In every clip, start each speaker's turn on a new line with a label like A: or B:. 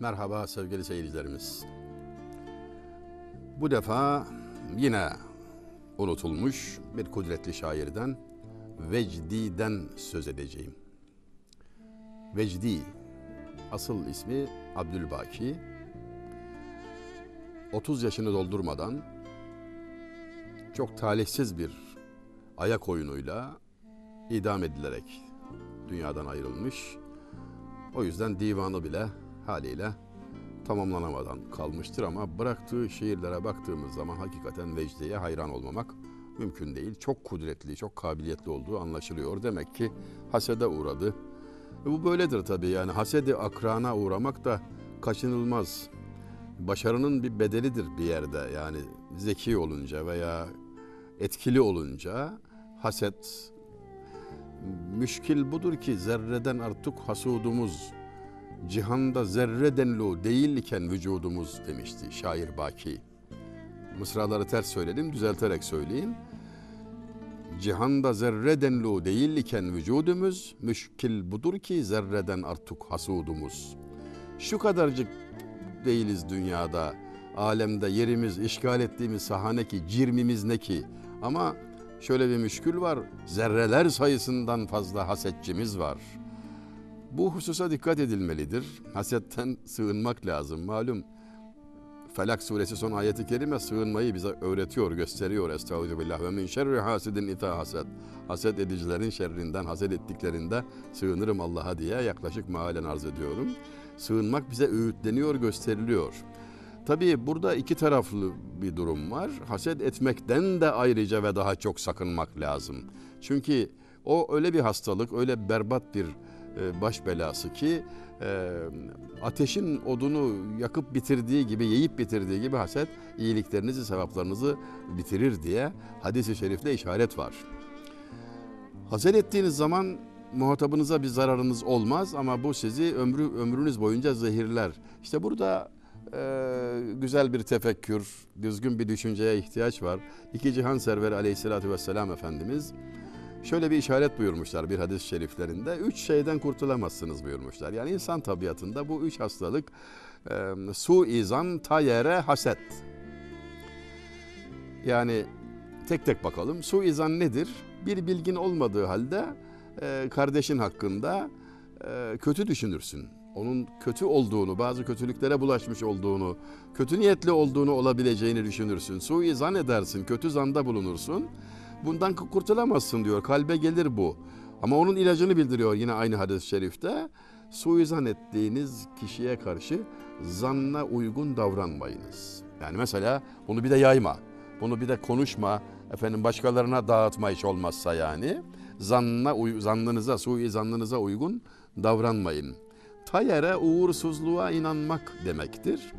A: Merhaba sevgili seyircilerimiz. Bu defa yine unutulmuş bir kudretli şairden Vecdi'den söz edeceğim. Vecdi, asıl ismi Abdülbaki. 30 yaşını doldurmadan çok talihsiz bir ayak oyunuyla idam edilerek dünyadan ayrılmış. O yüzden divanı bile haliyle tamamlanamadan kalmıştır ama bıraktığı şiirlere baktığımız zaman hakikaten Vecdi'ye hayran olmamak mümkün değil. Çok kudretli, çok kabiliyetli olduğu anlaşılıyor. Demek ki hasede uğradı. E bu böyledir tabii yani hasedi akrana uğramak da kaçınılmaz. Başarının bir bedelidir bir yerde yani zeki olunca veya etkili olunca haset müşkil budur ki zerreden artık hasudumuz cihanda zerre denlu değil iken vücudumuz demişti şair Baki. Mısraları ters söyledim düzelterek söyleyeyim. Cihanda zerre denlu değil iken vücudumuz müşkil budur ki zerreden artık hasudumuz. Şu kadarcık değiliz dünyada. Alemde yerimiz, işgal ettiğimiz sahane ki, cirmimiz ne ki. Ama şöyle bir müşkül var. Zerreler sayısından fazla hasetçimiz var. Bu hususa dikkat edilmelidir. Hasetten sığınmak lazım. Malum Felak suresi son ayeti kerime sığınmayı bize öğretiyor, gösteriyor. Estağfirullah ve min şerri hasidin ita haset. Haset edicilerin şerrinden, haset ettiklerinde sığınırım Allah'a diye yaklaşık mealen arz ediyorum. Sığınmak bize öğütleniyor, gösteriliyor. Tabii burada iki taraflı bir durum var. Haset etmekten de ayrıca ve daha çok sakınmak lazım. Çünkü o öyle bir hastalık, öyle berbat bir baş belası ki e, ateşin odunu yakıp bitirdiği gibi, yiyip bitirdiği gibi haset iyiliklerinizi, sevaplarınızı bitirir diye hadis-i şerifte işaret var. Haset ettiğiniz zaman muhatabınıza bir zararınız olmaz ama bu sizi ömrü ömrünüz boyunca zehirler. İşte burada e, güzel bir tefekkür, düzgün bir düşünceye ihtiyaç var. İki cihan serveri aleyhissalatü vesselam Efendimiz şöyle bir işaret buyurmuşlar bir hadis-i şeriflerinde. Üç şeyden kurtulamazsınız buyurmuşlar. Yani insan tabiatında bu üç hastalık e, suizan, tayere, haset. Yani tek tek bakalım. Suizan nedir? Bir bilgin olmadığı halde e, kardeşin hakkında e, kötü düşünürsün. Onun kötü olduğunu, bazı kötülüklere bulaşmış olduğunu, kötü niyetli olduğunu olabileceğini düşünürsün. Suizan edersin, kötü zanda bulunursun. Bundan kurtulamazsın diyor. Kalbe gelir bu. Ama onun ilacını bildiriyor yine aynı hadis-i şerifte. Suizan ettiğiniz kişiye karşı zanna uygun davranmayınız. Yani mesela bunu bir de yayma. Bunu bir de konuşma. Efendim başkalarına dağıtma hiç olmazsa yani. Zanna, zannınıza, suizanınıza uygun davranmayın. Tayere uğursuzluğa inanmak demektir.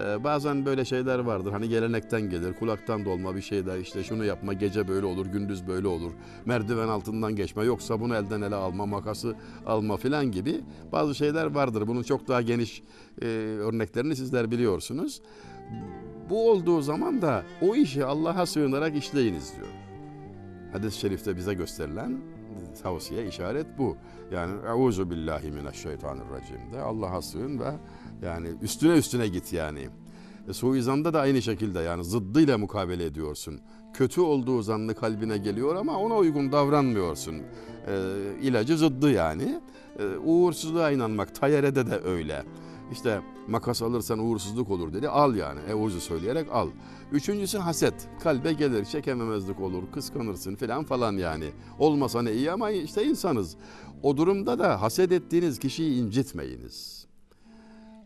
A: Ee, bazen böyle şeyler vardır. Hani gelenekten gelir, kulaktan dolma bir şeyler. İşte şunu yapma, gece böyle olur, gündüz böyle olur. Merdiven altından geçme, yoksa bunu elden ele alma, makası alma filan gibi bazı şeyler vardır. Bunun çok daha geniş e, örneklerini sizler biliyorsunuz. Bu olduğu zaman da o işi Allah'a sığınarak işleyiniz diyor. Hadis-i şerifte bize gösterilen tavsiye, işaret bu. Yani euzu billahi mineşşeytanirracim de Allah'a sığın ve yani üstüne üstüne git yani. E, suizanda da aynı şekilde yani zıddıyla mukabele ediyorsun. Kötü olduğu zannı kalbine geliyor ama ona uygun davranmıyorsun. E, ilacı zıddı yani. E, uğursuzluğa inanmak, tayerede de öyle. İşte makas alırsan uğursuzluk olur dedi. Al yani. Euzu söyleyerek al. Üçüncüsü haset. Kalbe gelir, çekememezlik olur, kıskanırsın filan falan yani. Olmasa ne iyi ama işte insanız. O durumda da haset ettiğiniz kişiyi incitmeyiniz.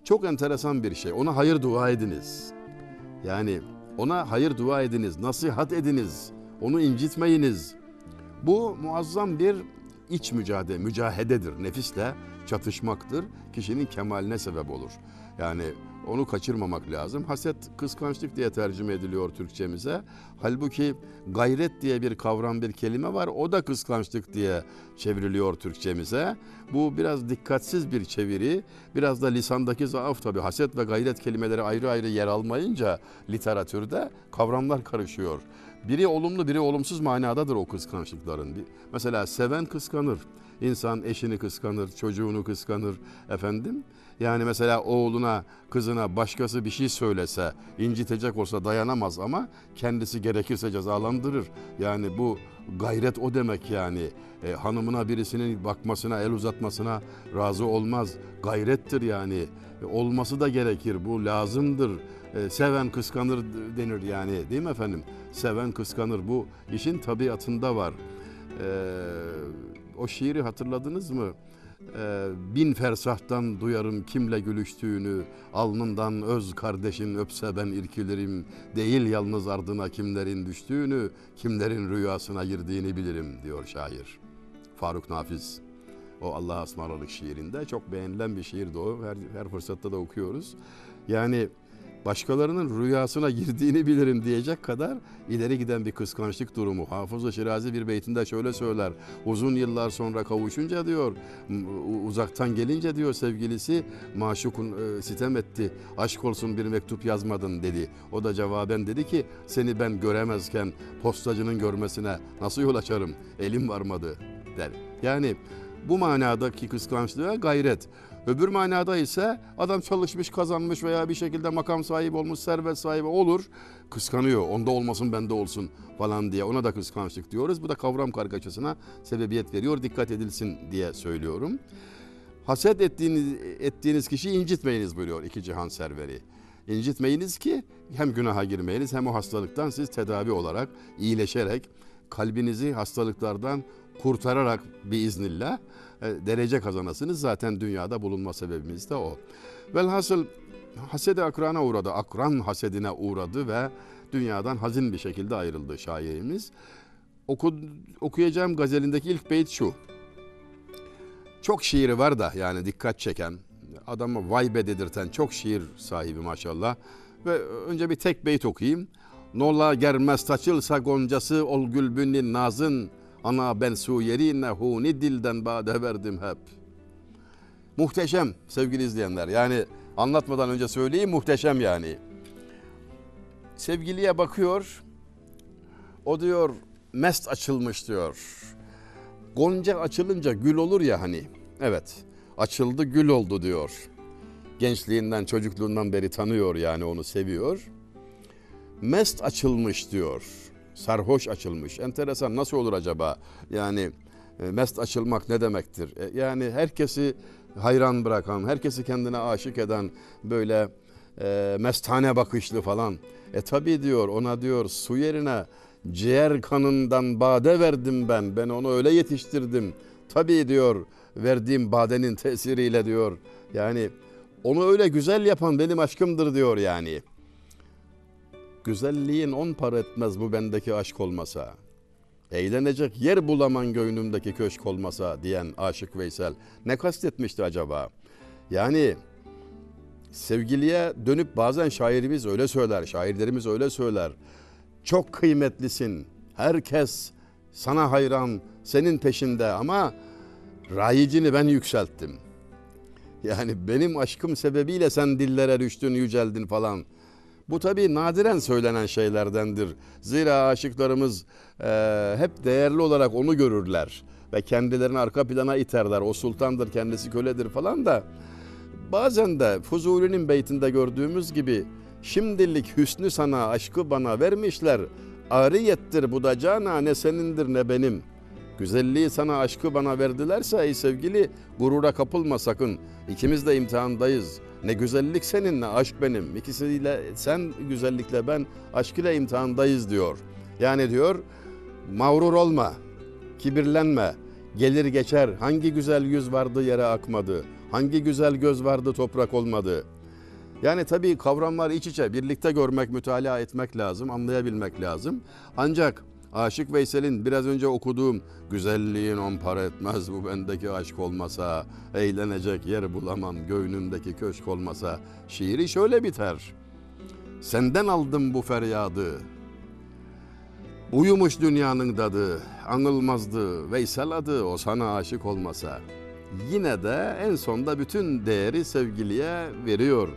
A: Çok enteresan bir şey. Ona hayır dua ediniz. Yani ona hayır dua ediniz, nasihat ediniz. Onu incitmeyiniz. Bu muazzam bir iç mücadele, mücahededir. Nefisle çatışmaktır. Kişinin kemaline sebep olur. Yani onu kaçırmamak lazım. Haset kıskançlık diye tercüme ediliyor Türkçemize. Halbuki gayret diye bir kavram bir kelime var. O da kıskançlık diye çevriliyor Türkçemize. Bu biraz dikkatsiz bir çeviri. Biraz da lisandaki zaaf tabii. Haset ve gayret kelimeleri ayrı ayrı yer almayınca literatürde kavramlar karışıyor. Biri olumlu biri olumsuz manadadır o kıskançlıkların. Mesela seven kıskanır. İnsan eşini kıskanır, çocuğunu kıskanır efendim. Yani mesela oğluna, kızına başkası bir şey söylese, incitecek olsa dayanamaz ama kendisi gerekirse cezalandırır. Yani bu gayret o demek yani. E, hanımına birisinin bakmasına, el uzatmasına razı olmaz. Gayrettir yani. E, olması da gerekir. Bu lazımdır. E, seven kıskanır denir yani değil mi efendim? Seven kıskanır. Bu işin tabiatında var. E, o şiiri hatırladınız mı? Ee, bin fersahtan duyarım kimle gülüştüğünü, alnından öz kardeşin öpse ben irkilirim, değil yalnız ardına kimlerin düştüğünü, kimlerin rüyasına girdiğini bilirim diyor şair. Faruk Nafiz. O Allah'a ısmarladık şiirinde çok beğenilen bir şiirdi o. Her, her fırsatta da okuyoruz. Yani başkalarının rüyasına girdiğini bilirim diyecek kadar ileri giden bir kıskançlık durumu. Hafız-ı Şirazi bir beytinde şöyle söyler. Uzun yıllar sonra kavuşunca diyor, uzaktan gelince diyor sevgilisi maşukun e, sitem etti. Aşk olsun bir mektup yazmadın dedi. O da cevaben dedi ki seni ben göremezken postacının görmesine nasıl yol açarım? Elim varmadı der. Yani bu manadaki kıskançlığa gayret. Öbür manada ise adam çalışmış, kazanmış veya bir şekilde makam sahibi olmuş, servet sahibi olur. Kıskanıyor. Onda olmasın bende olsun falan diye. Ona da kıskançlık diyoruz. Bu da kavram kargaşasına sebebiyet veriyor. Dikkat edilsin diye söylüyorum. Haset ettiğiniz, ettiğiniz kişiyi incitmeyiniz buyuruyor iki cihan serveri. İncitmeyiniz ki hem günaha girmeyiniz hem o hastalıktan siz tedavi olarak, iyileşerek, kalbinizi hastalıklardan kurtararak biiznillah e, derece kazanasınız. Zaten dünyada bulunma sebebimiz de o. Velhasıl hasede akrana uğradı. Akran hasedine uğradı ve dünyadan hazin bir şekilde ayrıldı şairimiz. Oku, okuyacağım gazelindeki ilk beyt şu. Çok şiiri var da yani dikkat çeken, adamı vay be dedirten çok şiir sahibi maşallah. Ve önce bir tek beyt okuyayım. Nola germez taçılsa goncası ol gülbünün nazın Ana ben su yerine huni dilden bade verdim hep. Muhteşem sevgili izleyenler. Yani anlatmadan önce söyleyeyim muhteşem yani. Sevgiliye bakıyor. O diyor mest açılmış diyor. Gonca açılınca gül olur ya hani. Evet açıldı gül oldu diyor. Gençliğinden çocukluğundan beri tanıyor yani onu seviyor. Mest açılmış diyor sarhoş açılmış. Enteresan nasıl olur acaba? Yani e, mest açılmak ne demektir? E, yani herkesi hayran bırakan, herkesi kendine aşık eden böyle e, mestane bakışlı falan. E tabi diyor ona diyor su yerine ciğer kanından bade verdim ben. Ben onu öyle yetiştirdim. Tabi diyor verdiğim badenin tesiriyle diyor. Yani onu öyle güzel yapan benim aşkımdır diyor yani. Güzelliğin on para etmez bu bendeki aşk olmasa. Eğlenecek yer bulaman göğnümdeki köşk olmasa diyen Aşık Veysel ne kastetmişti acaba? Yani sevgiliye dönüp bazen şairimiz öyle söyler, şairlerimiz öyle söyler. Çok kıymetlisin, herkes sana hayran, senin peşinde ama rayicini ben yükselttim. Yani benim aşkım sebebiyle sen dillere düştün, yüceldin falan.'' Bu tabi nadiren söylenen şeylerdendir. Zira aşıklarımız e, hep değerli olarak onu görürler ve kendilerini arka plana iterler. O sultandır, kendisi köledir falan da bazen de Fuzuli'nin beytinde gördüğümüz gibi şimdilik hüsnü sana, aşkı bana vermişler. Ariyettir bu da cana ne senindir ne benim. Güzelliği sana, aşkı bana verdilerse ey sevgili gurura kapılma sakın. İkimiz de imtihandayız.'' Ne güzellik senin ne aşk benim. İkisiyle sen güzellikle ben aşk ile imtihandayız diyor. Yani diyor mağrur olma, kibirlenme, gelir geçer. Hangi güzel yüz vardı yere akmadı. Hangi güzel göz vardı toprak olmadı. Yani tabii kavramlar iç içe birlikte görmek, mütalaa etmek lazım, anlayabilmek lazım. Ancak Aşık Veysel'in biraz önce okuduğum güzelliğin on para etmez bu bendeki aşk olmasa, eğlenecek yer bulamam göğnümdeki köşk olmasa şiiri şöyle biter. Senden aldım bu feryadı, Uyumuş dünyanın dadı, anılmazdı Veysel adı o sana aşık olmasa. Yine de en sonda bütün değeri sevgiliye veriyor.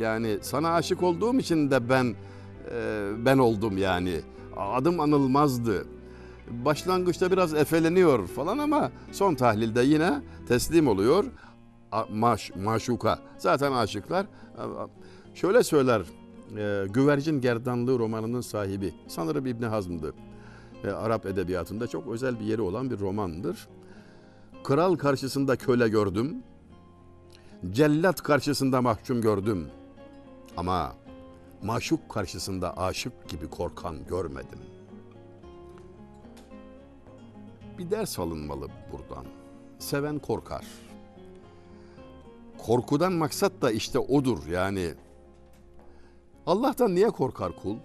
A: Yani sana aşık olduğum için de ben ben oldum yani adım anılmazdı. başlangıçta biraz efeleniyor falan ama son tahlilde yine teslim oluyor. Maş, maşuka. Zaten aşıklar. Şöyle söyler e, Güvercin Gerdanlığı romanının sahibi. Sanırım İbni Hazm'dı. E, Arap edebiyatında çok özel bir yeri olan bir romandır. Kral karşısında köle gördüm. Cellat karşısında mahkum gördüm. Ama maşuk karşısında aşık gibi korkan görmedim. Bir ders alınmalı buradan. Seven korkar. Korkudan maksat da işte odur yani. Allah'tan niye korkar kul?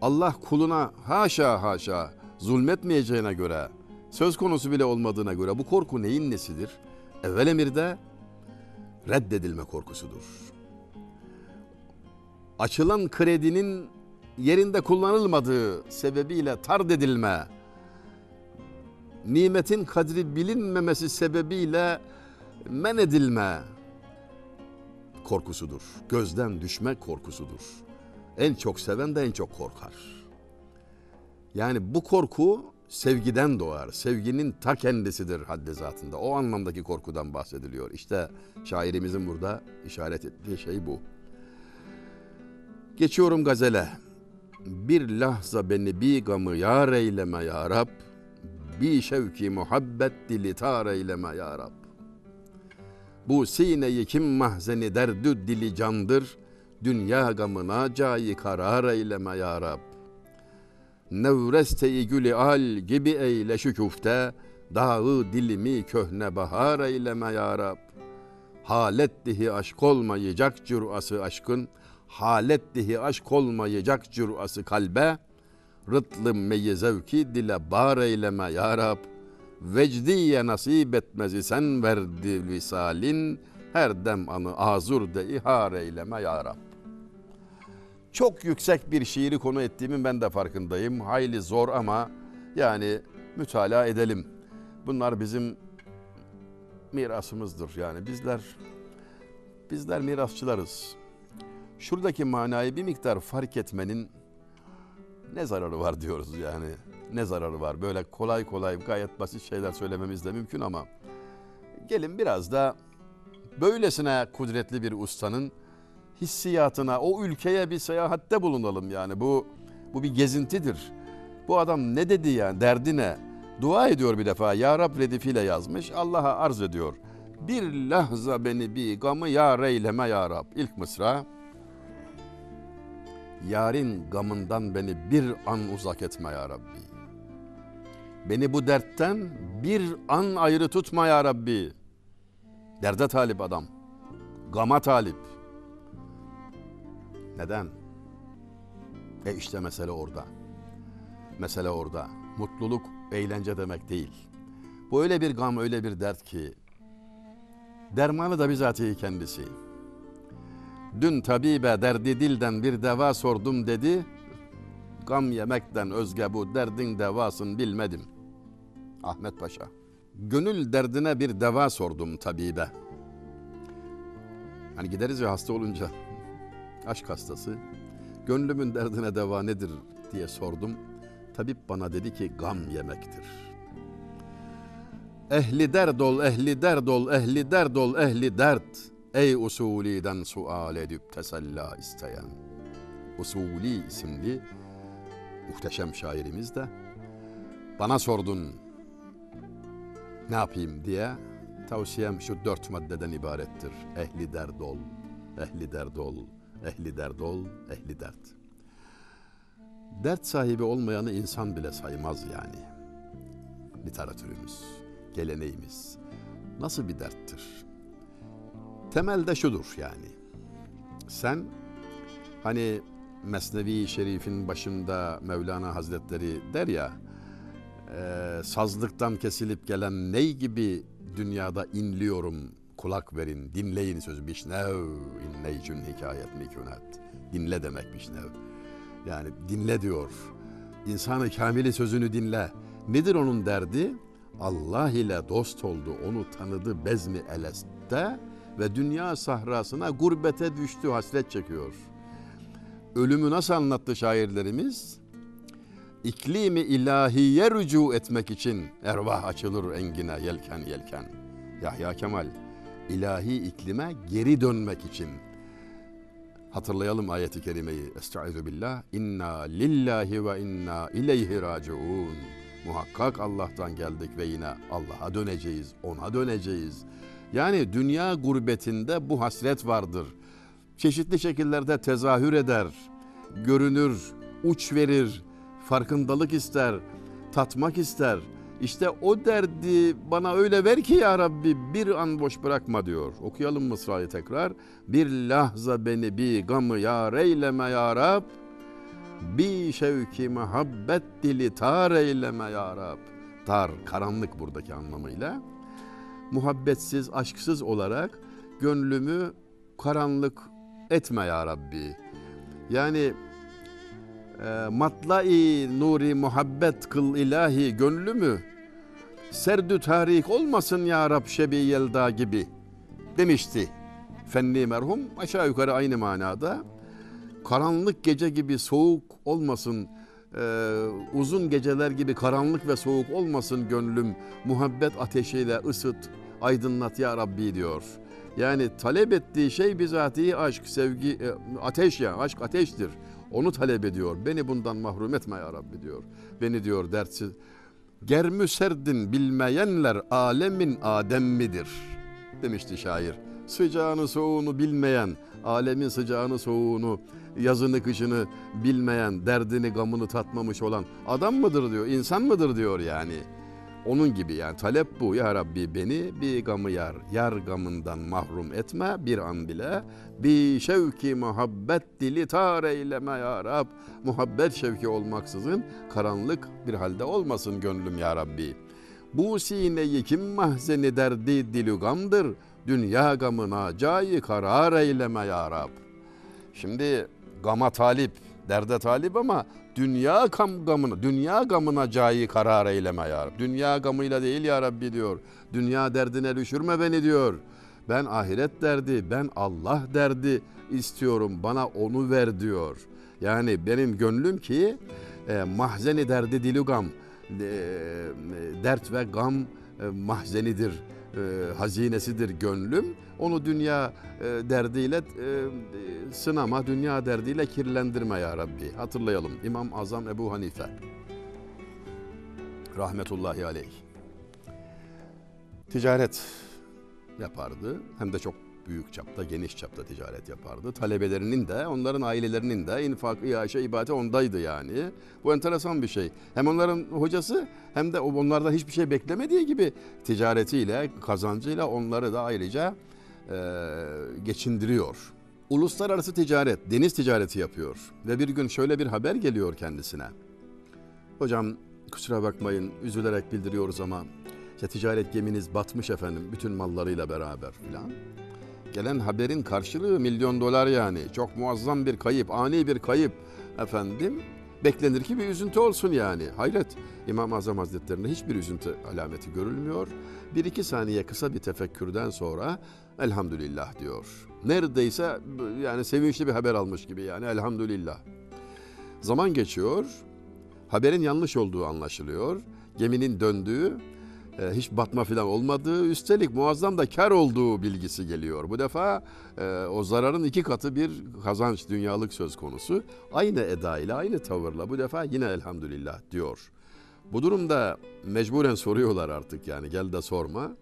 A: Allah kuluna haşa haşa zulmetmeyeceğine göre, söz konusu bile olmadığına göre bu korku neyin nesidir? Evvel emirde reddedilme korkusudur. Açılan kredinin yerinde kullanılmadığı sebebiyle tard edilme, nimetin kadri bilinmemesi sebebiyle men edilme korkusudur. Gözden düşme korkusudur. En çok seven de en çok korkar. Yani bu korku sevgiden doğar. Sevginin ta kendisidir haddi zatında. O anlamdaki korkudan bahsediliyor. İşte şairimizin burada işaret ettiği şey bu. Geçiyorum gazele. Bir lahza beni bi gamı yar eyleme ya Rab. Bi şevki muhabbet dili tar eyleme ya Rab. Bu sineyi kim mahzeni derdü dili candır. Dünya gamına cayi karar eyleme ya Rab. Nevreste-i gülü al gibi eyle şükufte. Dağı dilimi köhne bahar eyleme ya Rab. Halet dihi aşk olmayacak cürası aşkın. Halet dihi aşk olmayacak cürası kalbe. Rıtlı meyi zevki dile bar eyleme ya Rab. Vecdiye nasip etmezi sen verdi visalin. Her dem anı azur de ihar eyleme ya Rab. Çok yüksek bir şiiri konu ettiğimin ben de farkındayım. Hayli zor ama yani mütalaa edelim. Bunlar bizim mirasımızdır. Yani bizler bizler mirasçılarız. Şuradaki manayı bir miktar fark etmenin ne zararı var diyoruz yani. Ne zararı var? Böyle kolay kolay gayet basit şeyler söylememiz de mümkün ama gelin biraz da böylesine kudretli bir ustanın hissiyatına, o ülkeye bir seyahatte bulunalım yani. Bu bu bir gezintidir. Bu adam ne dedi yani, derdi ne? Dua ediyor bir defa. Ya Rab redifiyle yazmış. Allah'a arz ediyor. Bir lahza beni bir gamı ya reyleme ya Rab. İlk mısra. Yarın gamından beni bir an uzak etme ya Rabbi. Beni bu dertten bir an ayrı tutma ya Rabbi. Derde talip adam. Gama talip. Neden? E işte mesele orada. Mesele orada. Mutluluk eğlence demek değil. Bu öyle bir gam, öyle bir dert ki dermanı da bizatihi kendisi. Dün tabibe derdi dilden bir deva sordum dedi. Gam yemekten özge bu derdin devasın bilmedim. Ahmet Paşa. Gönül derdine bir deva sordum tabibe. Hani gideriz ya hasta olunca aşk hastası. Gönlümün derdine deva nedir diye sordum. Tabip bana dedi ki gam yemektir. Ehli derd ol, ehli derd ol, ehli derd ol, ehli dert. Ey usuliden sual edip tesella isteyen. Usuli isimli muhteşem şairimiz de bana sordun ne yapayım diye tavsiyem şu dört maddeden ibarettir. Ehli derd ol, ehli derd ol, ehli derd ol, ehli dert. Dert sahibi olmayanı insan bile saymaz yani. Literatürümüz, geleneğimiz nasıl bir derttir? Temelde şudur yani. Sen hani Mesnevi Şerif'in başında Mevlana Hazretleri der ya, e, sazlıktan kesilip gelen ney gibi dünyada inliyorum kulak verin dinleyin sözü bişnev inneycün hikayet mikunet dinle demek bişnev yani dinle diyor. İnsanı kamili sözünü dinle. Nedir onun derdi? Allah ile dost oldu onu tanıdı bezmi eleste ve dünya sahrasına gurbete düştü hasret çekiyor ölümü nasıl anlattı şairlerimiz iklimi ilahiye rücu etmek için ervah açılır engine yelken yelken. Yahya Kemal ilahi iklime geri dönmek için hatırlayalım ayeti kerimeyi. Estaizu billah. İnna lillahi ve inna ileyhi raciun. Muhakkak Allah'tan geldik ve yine Allah'a döneceğiz, ona döneceğiz. Yani dünya gurbetinde bu hasret vardır. Çeşitli şekillerde tezahür eder, görünür, uç verir, farkındalık ister, tatmak ister. İşte o derdi bana öyle ver ki ya Rabbi bir an boş bırakma diyor. Okuyalım Mısra'yı tekrar. Bir lahza beni bir gamı yar eyleme ya Rab. Bir şevki muhabbet dili tar eyleme ya Rab. Tar, karanlık buradaki anlamıyla. Muhabbetsiz, aşksız olarak gönlümü karanlık etme ya Rabbi. Yani e, matlai nuri muhabbet kıl ilahi gönlümü serdü tarik olmasın ya Rab şebi yelda gibi demişti. Fenni merhum aşağı yukarı aynı manada. Karanlık gece gibi soğuk olmasın, e, uzun geceler gibi karanlık ve soğuk olmasın gönlüm. Muhabbet ateşiyle ısıt, aydınlat ya Rabbi diyor. Yani talep ettiği şey bizatihi aşk, sevgi, e, ateş ya, aşk ateştir. Onu talep ediyor. Beni bundan mahrum etme ya Rabbi diyor. Beni diyor dertsiz. Germü serdin bilmeyenler alemin Adem midir? Demişti şair. Sıcağını soğuğunu bilmeyen, alemin sıcağını soğuğunu, yazını kışını bilmeyen, derdini gamını tatmamış olan adam mıdır diyor, insan mıdır diyor yani. Onun gibi yani talep bu. Ya Rabbi beni bir gamı yar, yar gamından mahrum etme bir an bile. Bir şevki muhabbet dili tar eyleme ya Rab. Muhabbet şevki olmaksızın karanlık bir halde olmasın gönlüm ya Rabbi. Bu sineyi kim mahzeni derdi dilü gamdır. Dünya gamına cayi karar eyleme ya Rab. Şimdi gama talip, derde talip ama dünya kam gamını, dünya gamına cayi karar eyleme ya Rabbi. Dünya gamıyla değil ya Rabbi diyor. Dünya derdine düşürme beni diyor. Ben ahiret derdi, ben Allah derdi istiyorum. Bana onu ver diyor. Yani benim gönlüm ki e, mahzeni derdi dilugam. E, dert ve gam e, mahzenidir e, hazinesidir gönlüm. Onu dünya e, derdiyle e, sınama, dünya derdiyle kirlendirme ya Rabbi. Hatırlayalım İmam Azam Ebu Hanife. Rahmetullahi aleyh. Ticaret yapardı. Hem de çok büyük çapta, geniş çapta ticaret yapardı. Talebelerinin de, onların ailelerinin de infak, iaşe, ibadete ondaydı yani. Bu enteresan bir şey. Hem onların hocası hem de onlardan hiçbir şey beklemediği gibi ticaretiyle, kazancıyla onları da ayrıca e, geçindiriyor. Uluslararası ticaret, deniz ticareti yapıyor. Ve bir gün şöyle bir haber geliyor kendisine. Hocam kusura bakmayın üzülerek bildiriyoruz ama işte ticaret geminiz batmış efendim bütün mallarıyla beraber filan. Gelen haberin karşılığı milyon dolar yani. Çok muazzam bir kayıp, ani bir kayıp efendim. Beklenir ki bir üzüntü olsun yani. Hayret. İmam-ı Azam Hazretlerinde hiçbir üzüntü alameti görülmüyor. Bir iki saniye kısa bir tefekkürden sonra elhamdülillah diyor. Neredeyse yani sevinçli bir haber almış gibi yani elhamdülillah. Zaman geçiyor. Haberin yanlış olduğu anlaşılıyor. Geminin döndüğü e, hiç batma falan olmadığı üstelik muazzam da kar olduğu bilgisi geliyor. Bu defa e, o zararın iki katı bir kazanç dünyalık söz konusu. Aynı eda ile aynı tavırla bu defa yine elhamdülillah diyor. Bu durumda mecburen soruyorlar artık yani gel de sorma.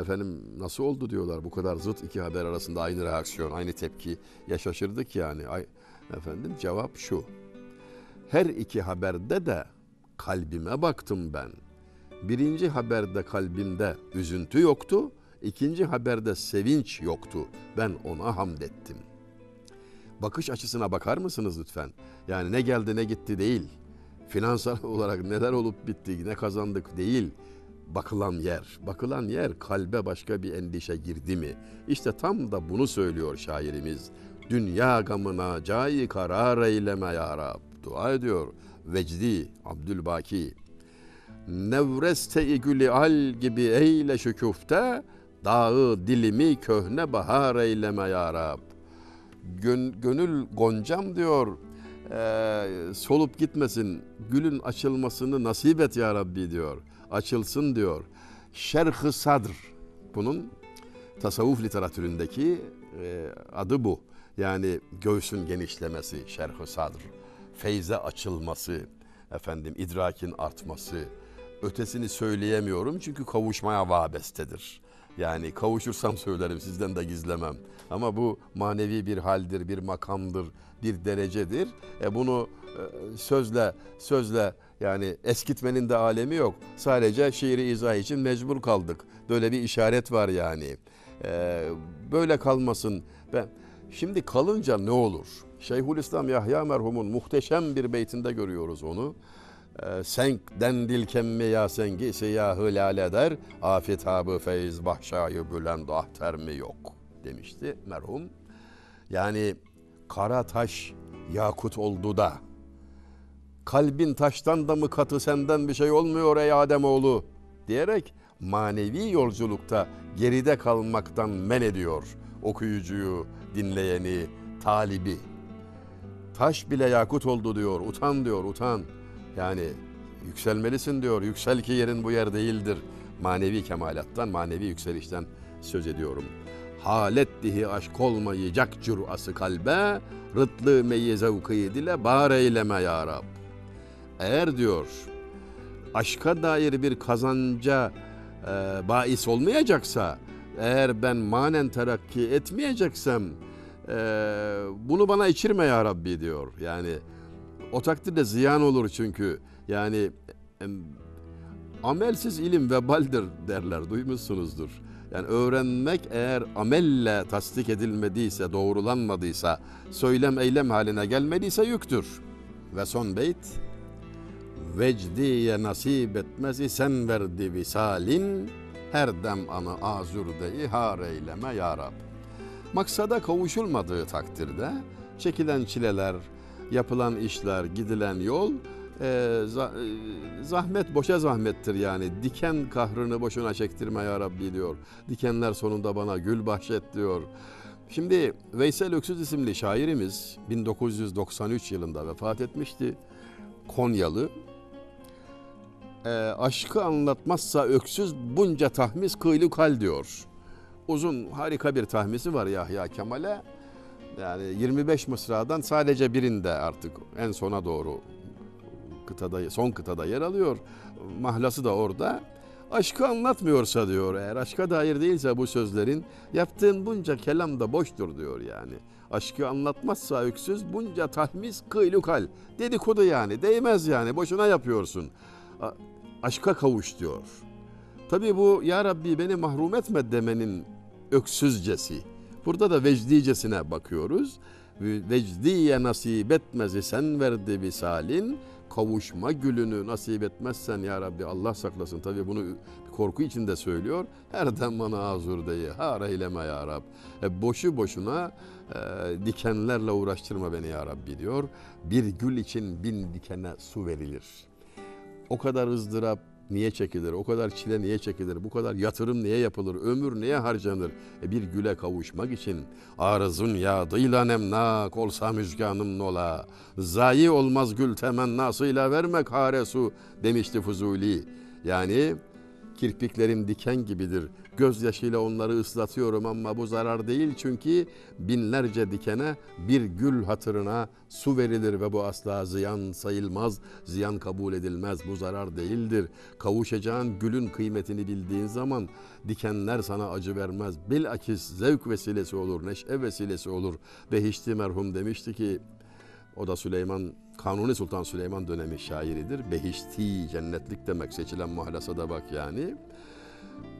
A: Efendim nasıl oldu diyorlar bu kadar zıt iki haber arasında aynı reaksiyon, aynı tepki. Ya şaşırdık yani. Ay, efendim cevap şu. Her iki haberde de kalbime baktım ben. Birinci haberde kalbimde üzüntü yoktu. ikinci haberde sevinç yoktu. Ben ona hamd ettim. Bakış açısına bakar mısınız lütfen? Yani ne geldi ne gitti değil. Finansal olarak neler olup bitti, ne kazandık değil. Bakılan yer, bakılan yer kalbe başka bir endişe girdi mi? İşte tam da bunu söylüyor şairimiz. Dünya gamına cayi karar eyleme ya Rab. Dua ediyor. Vecdi Abdülbaki Nevreste gülü al gibi eyle şükufte, dağı dilimi köhne bahar eyleme ya Rab. Gön, gönül goncam diyor, e, solup gitmesin. Gülün açılmasını nasip et ya Rabbi diyor. Açılsın diyor. Şerh-ı sadr bunun tasavvuf literatüründeki e, adı bu. Yani göğsün genişlemesi, şerh-ı sadr, feyze açılması, efendim idrakin artması. Ötesini söyleyemiyorum çünkü kavuşmaya vabestedir. Yani kavuşursam söylerim sizden de gizlemem. Ama bu manevi bir haldir, bir makamdır, bir derecedir. E bunu e, sözle sözle yani eskitmenin de alemi yok. Sadece şiiri izah için mecbur kaldık. Böyle bir işaret var yani. E, böyle kalmasın. Ben şimdi kalınca ne olur? Şeyhülislam Yahya merhumun muhteşem bir beytinde görüyoruz onu. E, senk dendil kemme ya sengi siyahı lale der. Afitabı feyz bahşayı bülend ahter mi yok demişti merhum. Yani kara taş yakut oldu da kalbin taştan da mı katı senden bir şey olmuyor ey Ademoğlu diyerek manevi yolculukta geride kalmaktan men ediyor okuyucuyu, dinleyeni, talibi. Taş bile yakut oldu diyor, utan diyor, utan. Yani yükselmelisin diyor, yüksel ki yerin bu yer değildir. Manevi kemalattan, manevi yükselişten söz ediyorum. Halet dihi aşk olmayacak cürası kalbe, rıtlı meyi zevkı dile bar eyleme ya Rab. Eğer diyor aşka dair bir kazanca e, bahis olmayacaksa, eğer ben manen terakki etmeyeceksem e, bunu bana içirme ya Rabbi diyor. Yani o takdirde ziyan olur çünkü yani amelsiz ilim vebaldir derler duymuşsunuzdur. Yani öğrenmek eğer amelle tasdik edilmediyse, doğrulanmadıysa, söylem eylem haline gelmediyse yüktür. Ve son beyt Vecdiye nasip etmez isen verdi visalin her dem anı azurde ihar eyleme ya Rab. Maksada kavuşulmadığı takdirde çekilen çileler, yapılan işler, gidilen yol e, e, zahmet boşa zahmettir yani. Diken kahrını boşuna çektirme ya Rabbi diyor. Dikenler sonunda bana gül bahşet diyor. Şimdi Veysel Öksüz isimli şairimiz 1993 yılında vefat etmişti. Konyalı. E, aşkı anlatmazsa öksüz bunca tahmis kıylı kal diyor. Uzun harika bir tahmisi var Yahya Kemal'e. Yani 25 mısradan sadece birinde artık en sona doğru kıtada son kıtada yer alıyor. Mahlası da orada. Aşkı anlatmıyorsa diyor eğer aşka dair değilse bu sözlerin yaptığın bunca kelam da boştur diyor yani. Aşkı anlatmazsa öksüz bunca tahmis kıylukal. Dedikodu yani değmez yani boşuna yapıyorsun. A- aşka kavuş diyor. Tabii bu ya Rabbi beni mahrum etme demenin öksüzcesi. Burada da vecdicesine bakıyoruz. Vecdiye nasip etmezi sen verdi visalin. Kavuşma gülünü nasip etmezsen ya Rabbi Allah saklasın. Tabii bunu korku içinde söylüyor. Her dem bana azur deyi. Har eyleme ya Rab. E, boşu boşuna e, dikenlerle uğraştırma beni ya Rabbi diyor. Bir gül için bin dikene su verilir. O kadar ızdırap niye çekilir? O kadar çile niye çekilir? Bu kadar yatırım niye yapılır? Ömür niye harcanır? E bir güle kavuşmak için arızun yağdıyla nemnak olsa müjganım nola. Zayi olmaz gül temennasıyla vermek hare su demişti Fuzuli. Yani kirpiklerim diken gibidir. Gözyaşıyla onları ıslatıyorum ama bu zarar değil çünkü binlerce dikene bir gül hatırına su verilir ve bu asla ziyan sayılmaz, ziyan kabul edilmez. Bu zarar değildir. Kavuşacağın gülün kıymetini bildiğin zaman dikenler sana acı vermez. Bilakis zevk vesilesi olur, neşe vesilesi olur. Behişti merhum demişti ki o da Süleyman, Kanuni Sultan Süleyman dönemi şairidir. Behişti, cennetlik demek. Seçilen mahlasa da bak yani.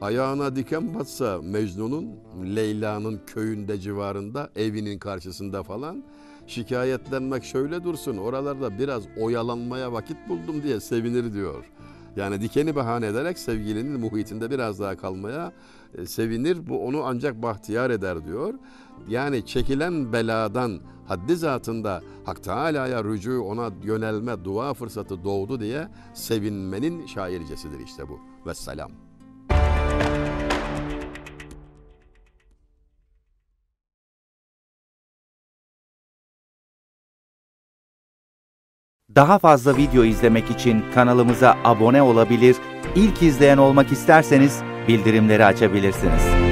A: Ayağına diken batsa Mecnun'un Leyla'nın köyünde civarında evinin karşısında falan şikayetlenmek şöyle dursun oralarda biraz oyalanmaya vakit buldum diye sevinir diyor. Yani dikeni bahane ederek sevgilinin muhitinde biraz daha kalmaya e, sevinir. Bu onu ancak bahtiyar eder diyor. Yani çekilen beladan haddi zatında Hak Teala'ya rücu ona yönelme dua fırsatı doğdu diye sevinmenin şaircesidir işte bu. Vesselam.
B: Daha fazla video izlemek için kanalımıza abone olabilir, ilk izleyen olmak isterseniz bildirimleri açabilirsiniz.